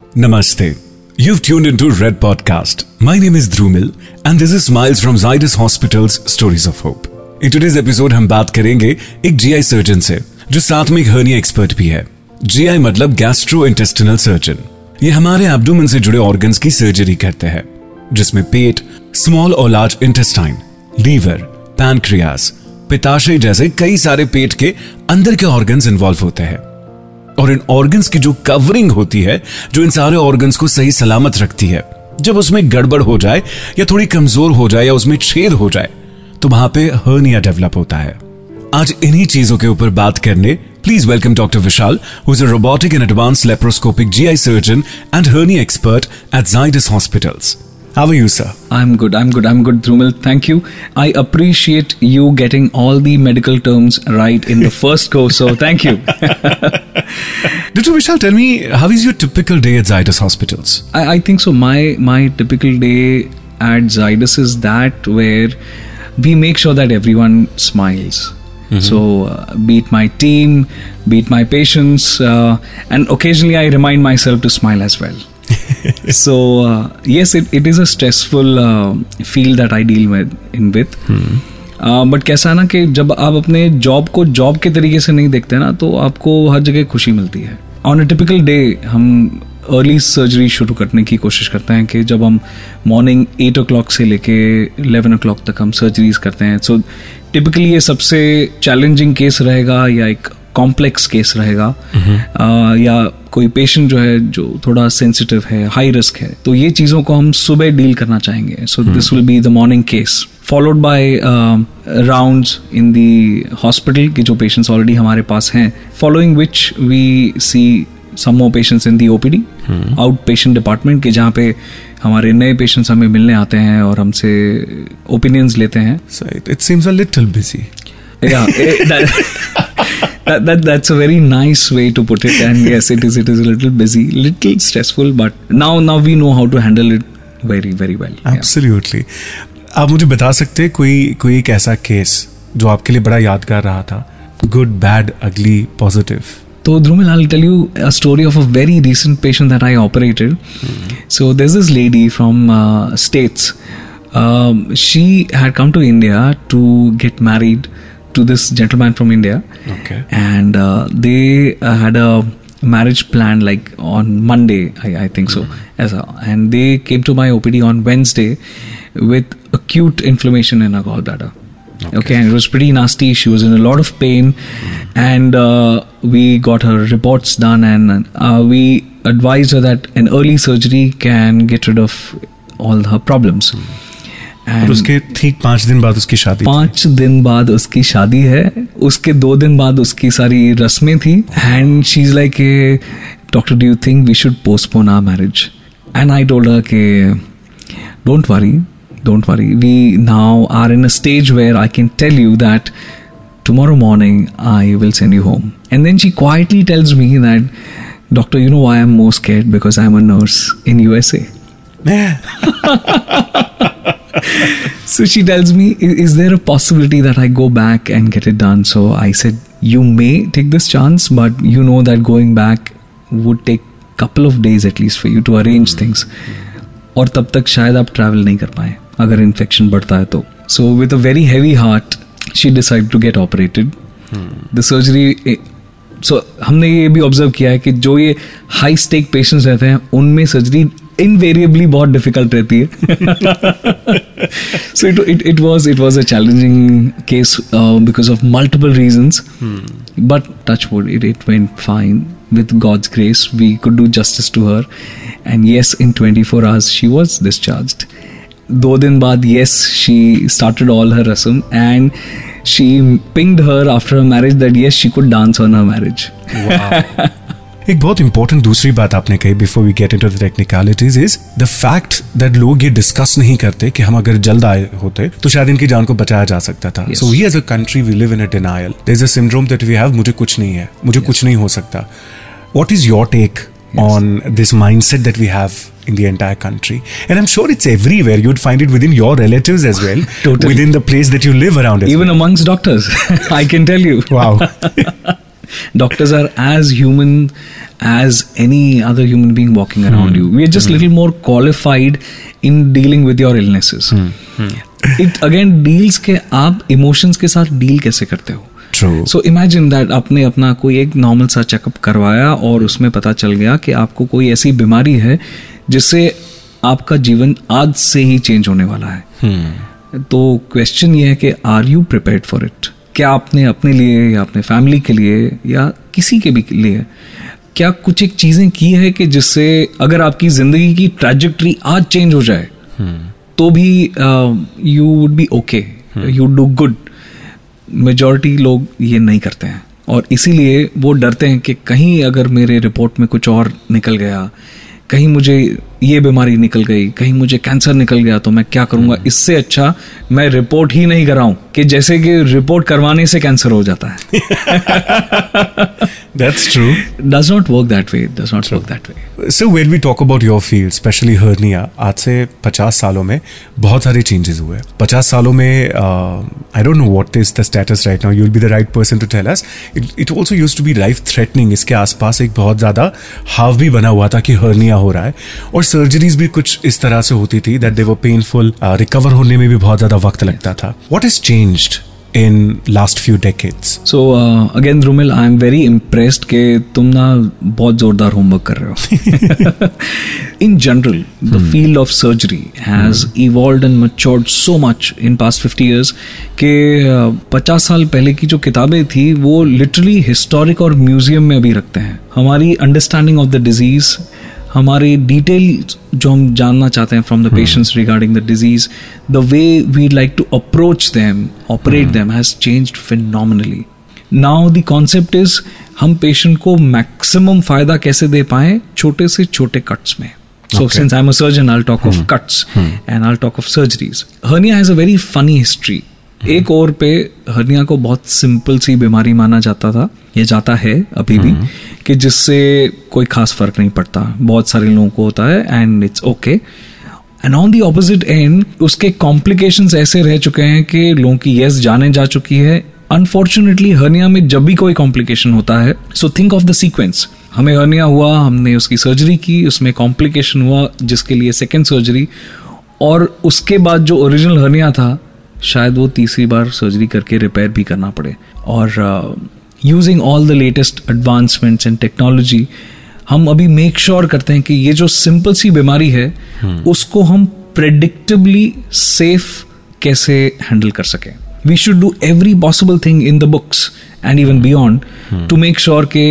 Namaste. You've tuned into Red Podcast. My name is Dhrumil and this is Smiles from Zydus Hospital's Stories of Hope. In today's episode, हम बात करेंगे एक GI surgeon से, जो साथ में एक हर्निया एक्सपर्ट भी है जीआई मतलब गैस्ट्रो इंटेस्टिनल सर्जन ये हमारे एब्डोमेन से जुड़े ऑर्गन्स की सर्जरी करते हैं, जिसमें पेट स्मॉल और लार्ज इंटेस्टाइन लीवर पैनक्रियास पिताशय जैसे कई सारे पेट के अंदर के ऑर्गन्स इन्वॉल्व होते हैं और इन ऑर्गन्स की जो कवरिंग होती है, जो इन सारे ऑर्गन्स को सही सलामत रखती है, जब उसमें गड़बड़ हो जाए, या थोड़ी कमज़ोर हो जाए, या उसमें छेद हो जाए तो वहाँ पे हर्निया डेवलप होता है। आज इन्हीं चीज़ों के ऊपर बात करने please welcome doctor Vishal who is a robotic and advance laparoscopic GI surgeon and hernia expert at Zydus hospitals How are you, sir? I'm good. I'm good. I'm good, Drumil. Thank you. I appreciate you getting all the medical terms right in the first go. So thank you. Dr. Vishal, tell me, how is your typical day at Zydus Hospitals? I, I think so. My my typical day at Zydus is that where we make sure that everyone smiles. So, uh, beat my team, beat my patients, uh, and occasionally I remind myself to smile as well. so uh, yes, it, it is a stressful uh, field that I deal with in with. But कैसा है ना कि जब आप अपने job को job के तरीके से नहीं देखते ना तो आपको हर जगह खुशी मिलती है। ऑन अ टिपिकल डे हम अर्ली सर्जरी शुरू करने की कोशिश करते हैं कि जब हम मॉर्निंग एट ओ क्लॉक से लेके इलेवन ओ क्लॉक तक हम सर्जरीज करते हैं। सो टिपिकली ये सबसे चैलेंजिंग केस रहेगा या एक कॉम्प्लेक्स केस रहेगा। आ, या कोई पेशेंट जो है जो थोड़ा सेंसिटिव है हाई रिस्क है तो ये चीज़ों को हम सुबह डील करना चाहेंगे। So this will be the morning case followed by rounds in the hospital के जो पेशेंट्स ऑलरेडी हमारे पास हैं following which we see some more patients in the OPD out patient department के जहाँ पे हमारे नए पेशेंट्स हमें मिलने आते हैं और हमसे ओपिनियंस लेते हैं। So it, it seems a that, that, that that's a very nice way to put it and yes it is it is a little busy little stressful but now now we know how to handle it very very well yeah. Absolutely. आप मुझे बता सकते हैं कोई कोई एक ऐसा case जो आपके लिए बड़ा यादगार रहा था good bad ugly positive So, Drumil, I'll tell you a story of a very recent patient that I operated. So, there's this lady from uh, States. Um, she had come to India to get married to this gentleman from India. Okay. And uh, they uh, had a marriage plan like on Monday, I, I think so. As a, and they came to my OPD on Wednesday with acute inflammation in her gallbladder. Okay. and it was pretty nasty. She was in a lot of pain, and uh, we got her reports done, and uh, we advised her that an early surgery can get rid of all her problems. और उसके ठीक पाँच दिन बाद उसकी शादी। पाँच दिन बाद उसकी शादी है उसके दो दिन बाद उसकी सारी रस्में थी and she is like a doctor do you think we should postpone our marriage and I told her के don't worry don't worry we now are in a stage where I can tell you that tomorrow morning I will send you home. And then she quietly tells me that, Doctor, you know why I'm more scared? Because I'm a nurse in USA. So she tells me, "I- Is there a possibility that I go back and get it done? So I said, You may take this chance, but you know that going back would take couple of days at least for you to arrange things. और तब तक शायद आप travel नहीं कर पाए अगर infection बढ़ता है तो so with a very heavy heart she decide to get operated the surgery so हमने ये भी ऑब्ज़र्व किया है कि जो ये हाई स्टेक पेशेंट्स रहते हैं उनमें सर्जरी इनवेरिएबली बहुत डिफिकल्ट रहती है so it, it, it was it was a challenging case uh, because of multiple reasons but touch wood it, it went fine with god's grace we could do justice to her and yes in 24 hours she was discharged दो दिन बाद yes she started all her rasam and she pinged her after her marriage that yes she could dance on her marriage एक बहुत important दूसरी बात आपने कही before we get in to the technicalities is the fact that लोग ये discuss नहीं करते कि हम अगर जल्द आए होते तो शायद इनकी जान को बचाया जा सकता था so we as a country we live in a denial is a syndrome that we have मुझे कुछ नहीं है मुझे yes. कुछ नहीं हो सकता what is your take on this mindset that we have In the entire country. And I'm sure it's everywhere. You'd find it within your relatives as well. totally. Within the place that you live around. Even well. amongst doctors. I can tell you. Wow. doctors are as human as any other human being walking around you we are just little more qualified in dealing with your illnesses it again deals के आप emotions के साथ deal कैसे करते हो True. So imagine that आपने अपना कोई एक नॉर्मल सा चेकअप करवाया और उसमें पता चल गया कि आपको कोई ऐसी बीमारी है जिससे आपका जीवन आज से ही चेंज होने वाला है hmm. तो क्वेश्चन ये है कि are you prepared for it क्या आपने अपने लिए या अपने फैमिली के लिए या किसी के भी लिए क्या कुछ एक चीज़ें की है कि जिससे अगर आपकी ज़िंदगी की ट्रैजेक्टरी आज चेंज हो जाए तो भी you would be okay you do good majority लोग ये नहीं करते हैं। और इसीलिए वो डरते हैं कि कहीं अगर मेरे रिपोर्ट में कुछ और निकल गया कहीं मुझे ये बीमारी निकल गई कहीं मुझे कैंसर निकल गया तो मैं क्या करूँगा? इससे अच्छा मैं रिपोर्ट ही नहीं कराऊं कि जैसे कि रिपोर्ट करवाने से कैंसर हो जाता है। That's true. does not work that way does not work that way So when we talk about your field, especially hernia, आज से 50 सालों में बहुत सारे changes हुए 50 सालों में uh, I don't know what is the status right now. You'll be the right person to tell us. It, it also used to be life threatening. इसके आसपास एक बहुत ज़्यादा हाव भी बना हुआ था कि hernia हो रहा है और सर्जरीज भी कुछ इस तरह से होती थी that they were painful. Uh, recover होने में भी बहुत ज़्यादा वक्त लगता था What has changed in last few decades? So again Dhrumil I am very impressed कि तुम ना बहुत जोरदार होमवर्क कर रहे हो in general the field of surgery has evolve and matured so much in past fifty years कि पचास साल पहले की जो किताबें थी वो लिटरली हिस्टोरिक और म्यूज़ियम में अभी रखते हैं। हमारी अंडरस्टैंडिंग ऑफ़ द डिज़ीज़ हमारे डिटेल जो हम जानना चाहते हैं from the patients regarding the disease the way we like to approach them operate them has changed phenomenally now the concept is हम पेशेंट को मैक्सिमम फ़ायदा कैसे दे पाए? छोटे से छोटे कट्स में. So Okay. since I'm a surgeon, I'll talk of cuts and I'll talk of surgeries. Hernia has a very funny history. एक और पे हर्निया को बहुत सिंपल सी बीमारी माना जाता था। ये जाता है अभी भी कि जिससे कोई खास फ़र्क नहीं पड़ता। बहुत सारे लोगों को होता है and it's okay and on the opposite end उसके कॉम्प्लिकेशंस ऐसे रह चुके हैं कि लोगों की यस जाने जा चुकी है। अनफॉर्चुनेटली हर्निया में जब भी कोई कॉम्प्लिकेशन होता है so think of the sequence हमें हर्निया हुआ हमने उसकी सर्जरी की उसमें कॉम्प्लिकेशन हुआ जिसके लिए सेकेंड सर्जरी और उसके बाद जो ओरिजिनल हर्निया था शायद वो तीसरी बार सर्जरी करके रिपेयर भी करना पड़े। और using all the latest advancements and technology हम अभी मेक श्योर sure करते हैं कि ये जो सिंपल सी बीमारी है उसको हम प्रेडिक्टिवली सेफ़ कैसे हैंडल कर सकें। We should do every possible thing in the books and even beyond to make sure के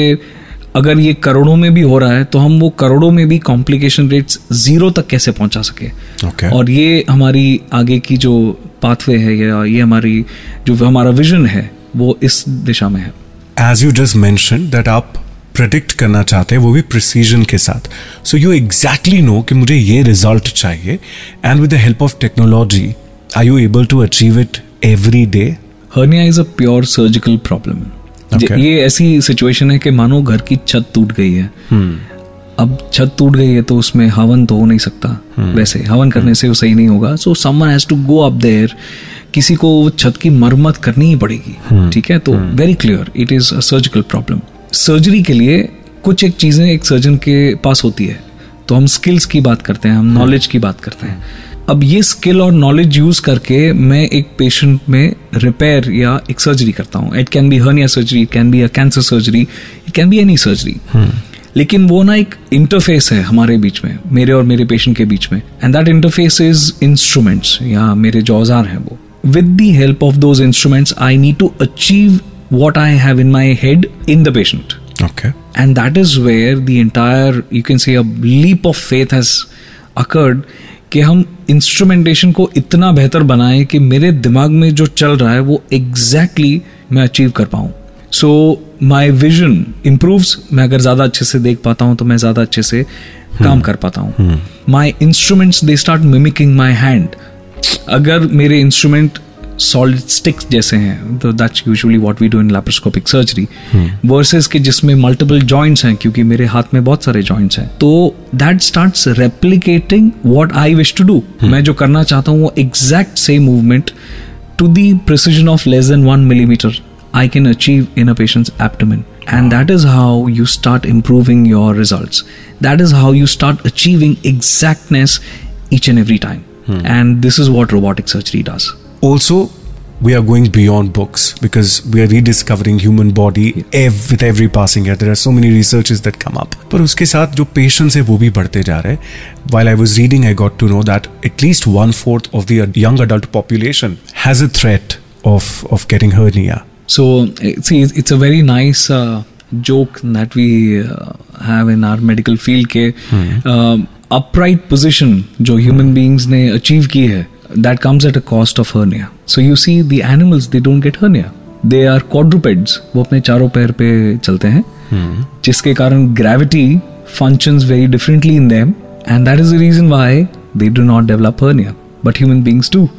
अगर ये करोड़ों में भी हो रहा है तो हम वो करोड़ों में भी कॉम्प्लिकेशन रेट्स ज़ीरो तक कैसे पहुँचा सके। Okay. और ये हमारी आगे की जो पाथवे है या ये हमारी जो हमारा विजन है वो इस दिशा में है। As you just mention that आप प्रडिक्ट करना चाहते हैं वो भी प्रिसीजन के साथ। सो यू एग्जैक्टली नो कि मुझे ये रिज़ल्ट चाहिए and with the help of technology I you able to achieve it every day hernia is a pure surgical problem ये ऐसी सिचुएशन है कि मानो घर की छत टूट गई है। अब छत टूट गई है तो उसमें हवन तो हो नहीं सकता। वैसे हवन करने से वो सही नहीं होगा। So someone has to go up there किसी को वो छत की मरम्मत करनी ही पड़ेगी। ठीक है? तो very clear it is a surgical problem surgery के लिए कुछ एक चीज़ें एक सर्जन के पास होती है। तो हम स्किल्स की बात करते हैं हम नॉलेज की बात करते हैं। अब ये स्किल और नॉलेज यूज़ करके मैं एक पेशेंट में रिपेयर या एक सर्जरी करता हूँ। It can be hernia surgery it can be a cancer surgery it can be any surgery लेकिन वो ना एक इंटरफेस है हमारे बीच में मेरे और मेरे पेशेंट के बीच में। And that interface is instruments या मेरे जो औज़ार हैं वो। With the help of those instruments I need to achieve what I have in my head in the patient okay and that is where the entire you can say a leap of faith has occurred कि हम instrumentation को इतना बेहतर बनाएँ कि मेरे दिमाग में जो चल रहा है वो एग्जैक्टली exactly मैं अचीव कर पाऊँ। सो माई विजन इम्प्रूव्स मैं अगर ज़्यादा अच्छे से देख पाता हूँ तो मैं ज़्यादा अच्छे से काम कर पाता हूँ। My instruments they start mimicking my hand अगर मेरे इंस्ट्रूमेंट सॉलिड स्टिक्स जैसे हैं तो that's usually what we do in laparoscopic surgery versus के जिसमें मल्टीपल जॉइंट्स हैं क्योंकि मेरे हाथ में बहुत सारे जॉइंट्स हैं। तो that starts replicating what I wish to do मैं जो करना चाहता हूँ वो exact same movement to the precision of less than one millimetre I can achieve in a patient's abdomen And that is how you start improving your results. That is how you start achieving exactness each and every time. And this is what robotic surgery does. Also, we are going beyond books because we are rediscovering human body ev- with every passing year. There are so many researches that come up. पर उसके साथ जो patients है वो भी बढ़ते जा रहे हैं While I was reading, I got to know that at least one fourth of the young adult population has a threat of of getting hernia. So, eh, see, it's it's a very nice uh, joke that we uh, have in our medical field के uh, upright position जो human beings ने achieve की है that comes at a cost of hernia. So you see the animals they don't get hernia. They are quadrupeds. वो अपने चारों पैर पे चलते हैं जिसके कारण gravity functions very differently in them and that is the reason why they do not develop hernia. But human beings do.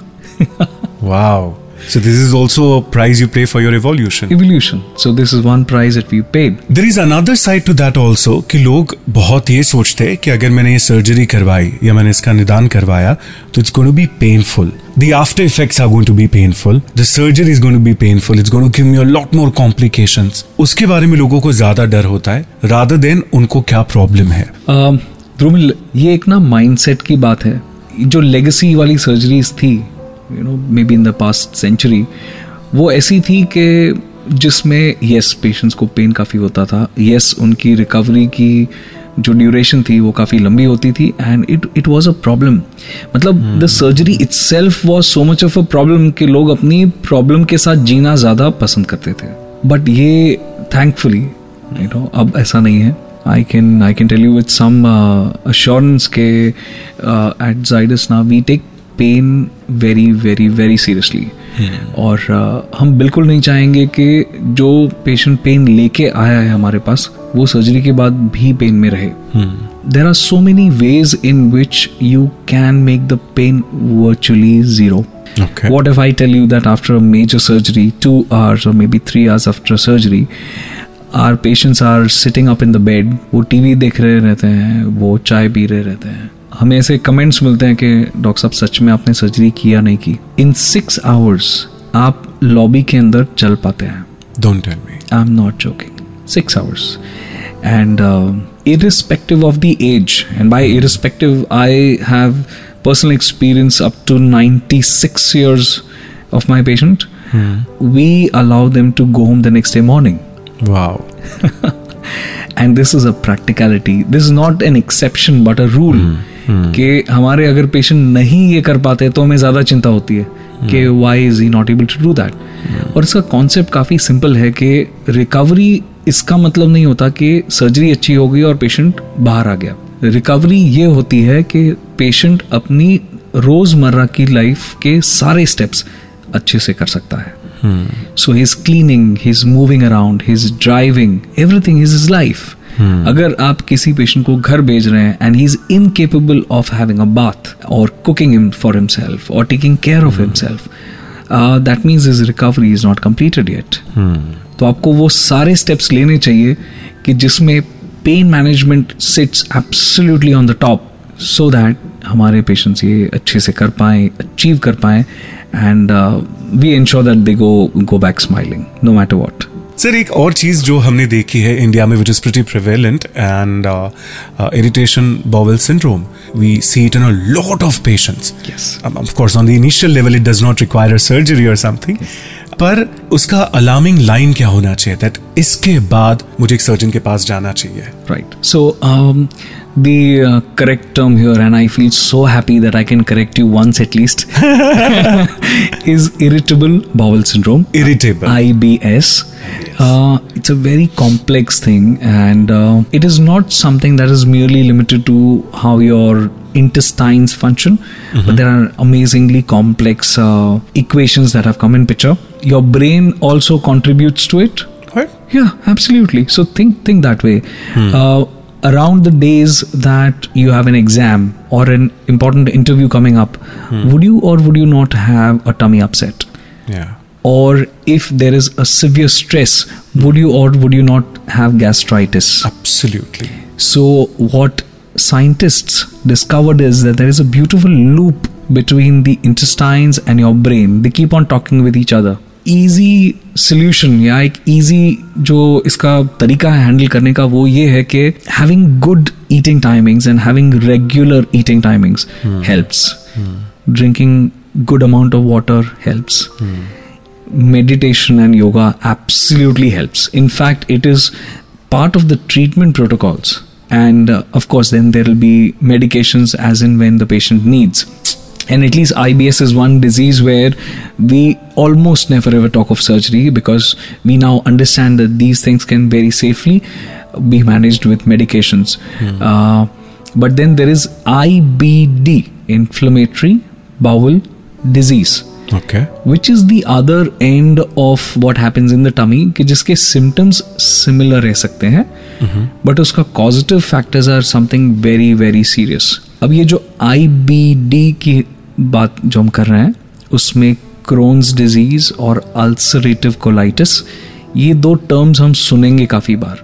Wow. So this is also a price you pay for your evolution. Evolution. So this is one price that we paid. There is another side to that also कि लोग बहुत ये सोचते हैं कि अगर मैंने ये सर्जरी करवाई या मैंने इसका निदान करवाया तो it's going to be painful the after effects are going to be painful the surgery is going to be painful it's going to give me a lot more complications उसके बारे में लोगों को ज़्यादा डर होता है। रादर देन उनको क्या प्रॉब्लम है? ध्रुमिल ये एक ना माइंडसेट की बात है। जो लेगेसी वाली सर्जरीज थी you know maybe in the past century वो ऐसी थी कि जिसमें यस पेशेंट्स को पेन काफ़ी होता था। यस उनकी रिकवरी की जो ड्यूरेशन थी वो काफ़ी लंबी होती थी and it it was a problem मतलब the surgery itself was so much of a problem कि लोग अपनी प्रॉब्लम के साथ जीना ज़्यादा पसंद करते थे। बट ये थैंकफुली यू नो अब ऐसा नहीं है। I can I can tell you with some uh, assurance के uh, at Zydus now we pain very very very seriously और uh, हम बिल्कुल नहीं चाहेंगे कि जो पेशेंट पेन लेके आया है हमारे पास वो सर्जरी के बाद भी पेन में रहे there are so many ways in which you can make the pain virtually zero Okay. what if i tell you that after a major surgery two hours or maybe three hours after surgery our patients are sitting up in the bed वो TV देख रहे रहते हैं वो चाय P रहे रहते हैं हमें ऐसे कमेंट्स मिलते हैं कि डॉक्टर साहब सच में आपने सर्जरी किया नहीं की? इन सिक्स आवर्स आप लॉबी के अंदर चल पाते हैं। Don't tell me I am not joking six hours and irrespective of the age and by irrespective I have personal experience up to ninety six years of my patient we allow them to go home the next day morning wow and this is a practicality this is not an exception but a rule कि हमारे अगर patient नहीं ये कर पाते तो हमें ज़्यादा चिंता होती है कि why is he not able to do that और इसका कॉन्सेप्ट काफ़ी सिंपल है कि रिकवरी इसका मतलब नहीं होता कि सर्जरी अच्छी हो गई और पेशेंट बाहर आ गया। रिकवरी ये होती है कि पेशेंट अपनी रोज़मर्रा की लाइफ के सारे स्टेप्स अच्छे से कर सकता है। So he's cleaning, he's moving around, he's driving, everything is his life. अगर आप किसी पेशेंट को घर भेज रहे हैं and he is incapable of having a bath और कुकिंग हिम फॉर हिमसेल्फ और taking care of himself that means is recovery is not completed yet तो आपको वो सारे स्टेप्स लेने चाहिए कि जिसमें pain management sits absolutely on the top so that हमारे पेशेंट्स ये अच्छे से कर पाए अचीव कर पाए and we ensure that they go go back smiling no matter what sir एक और चीज़ जो हमने देखी है इंडिया में which is pretty prevalent and irritation bowel syndrome we see it in a lot of patients of course on the initial level it does not require a surgery और something पर उसका अलार्मिंग लाइन क्या होना चाहिए that इसके बाद मुझे एक सर्जन के पास जाना चाहिए. So um, the uh, correct term here, and I feel so happy that I can correct you once at least, is irritable bowel syndrome. Irritable. IBS. Uh, it's a very complex thing, and uh, it is not something that is merely limited to how your intestines function, but there are amazingly complex uh, equations that have come in picture. Your brain also contributes to it. What? Yeah, absolutely. So think think that way. Uh, around the days that you have an exam or an important interview coming up, would you or would you not have a tummy upset? Yeah. Or if there is a severe stress, would you or would you not have gastritis? Absolutely. So, what scientists discovered is that there is a beautiful loop between the intestines and your brain. They keep on talking with each other. Easy solution या एक easy जो इसका तरीका है handle करने का वो ये है कि having good eating timings and having regular eating timings helps drinking good amount of water helps meditation and yoga absolutely helps. In fact, it is part of the treatment protocols. And uh, of course, then there will be medications as in when the patient needs. And at least IBS is one disease where we almost never ever talk of surgery because we now understand that these things can very safely be managed with medications. Uh, but then there is IBD, inflammatory bowel disease. Which is the other end of what happens in the tummy कि जिसके symptoms similar रह सकते हैं but उसका positive factors are something very very serious अब ये जो आई B D की बात जो हम कर रहे हैं उसमें क्रोन्स डिज़ीज़ और अल्सरेटिव कोलाइटिस ये दो टर्म्स हम सुनेंगे काफ़ी बार.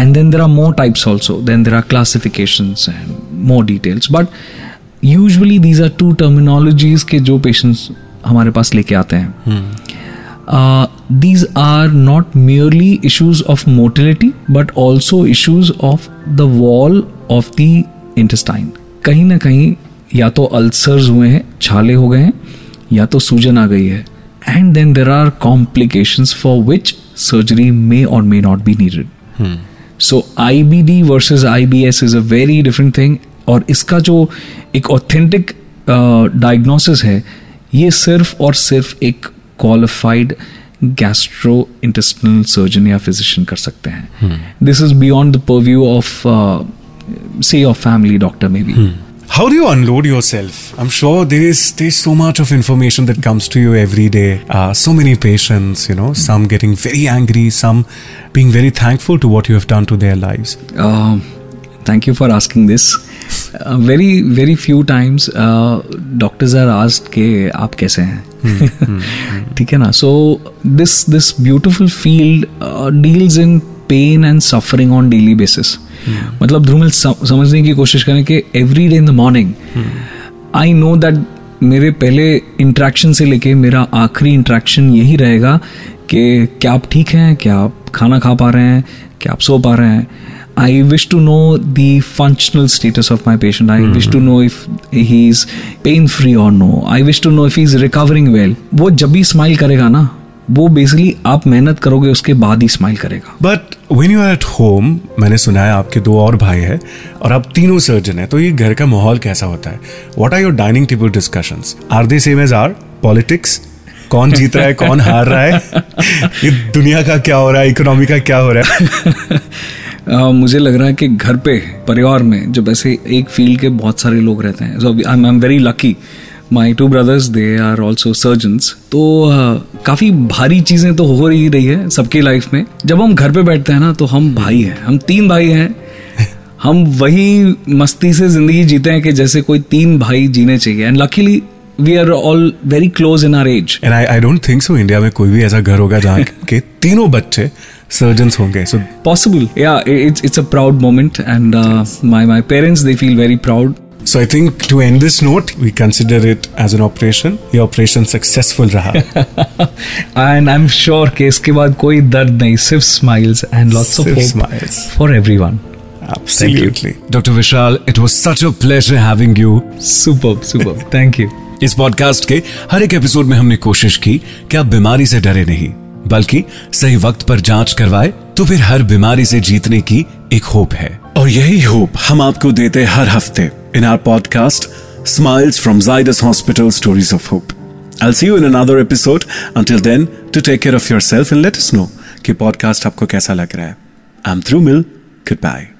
And then there are more types also then there are classification and more details but usually these are two terminologies के जो पेशेंट्स हमारे पास लेके आते हैं। These are not merely issues of motility but also issues of the wall of the intestine कहीं ना कहीं या तो अल्सर्स हुए हैं छाले हो गए हैं या तो सूजन आ गई है। And then there are complication for which surgery may or may not be needed so I B D versus I B S is a very different thing और इसका जो एक ऑथेंटिक डायग्नोसिस है ये सिर्फ और सिर्फ एक क्वालिफाइड गैस्ट्रो इंटेस्टिनल सर्जन या फिजिशियन कर सकते हैं this is beyond the purview of say of family doctor maybe How do you unload yourself? I'm sure there is there's so much of information that comes to you every day. Uh, so many patients, you know, some getting very angry, some being very thankful to what you have done to their lives. Um, thank you for asking this. Uh, very few times doctors are doctors are asked के आप कैसे हैं ठीक है ना? So this this beautiful field deals in pain and suffering on daily basis मतलब ध्रुमिल समझने की कोशिश करें कि every day in the morning I know that मेरे पहले इंट्रैक्शन से लेके मेरा आखिरी इंट्रैक्शन यही रहेगा कि क्या आप ठीक हैं क्या आप खाना खा पा रहे हैं क्या आप सो पा रहे हैं। I wish to know the functional status of my patient I wish to know if he is pain free or no I wish to know if he is recovering well वो जब भी स्माइल करेगा ना वो basically आप मेहनत करोगे उसके बाद ही स्माइल करेगा। But when you are at home मैंने सुना है आपके दो और भाई हैं और आप तीनों सर्जन हैं तो ये घर का माहौल कैसा होता है? What are your dining table discussions are they same as our politics कौन जीत रहा है कौन हार रहा है? ये दुनिया का क्या हो रहा है इकोनॉमी का क्या हो रहा है? Uh, मुझे लग रहा है कि घर पे परिवार में जब ऐसे एक फ़ील्ड के बहुत सारे लोग रहते हैं so I am very lucky my two brothers they are also surgeons तो uh, काफ़ी भारी चीज़ें तो हो ही रही है सबकी लाइफ में। जब हम घर पे बैठते हैं ना तो हम भाई हैं। हम तीन भाई हैं। हम वही मस्ती से ज़िंदगी जीते हैं कि जैसे कोई तीन भाई जीने चाहिए। And luckily We are all very close in our age and I I don't think so India में कोई भी ऐसा घर होगा जहाँ के तीनों बच्चे सर्जन्स होंगे सो possible yeah it's it's a proud moment and uh, my my parents they feel very proud So I think to end this note, we consider it as an operation. ये operation successful रहा. and i'm sure कि इसके बाद कोई दर्द नहीं सिर्फ smiles and lots of सिर्फ hope smiles. for everyone Absolutely. Dr. Vishal, it was such a pleasure having you. superb superb thank you इस पॉडकास्ट के हर एक एपिसोड में हमने कोशिश की कि आप बीमारी से डरे नहीं बल्कि सही वक्त पर जाँच करवाए तो फिर हर बीमारी से जीतने की एक होप है और यही होप हम आपको देते हर हफ़्ते in our podcast smiles from Zydus hospital stories of hope I'll see you in another episode. Until then, to take care of yourself and let us know कि पॉडकास्ट आपको कैसा लग रहा है. I am Dhrumil good Goodbye.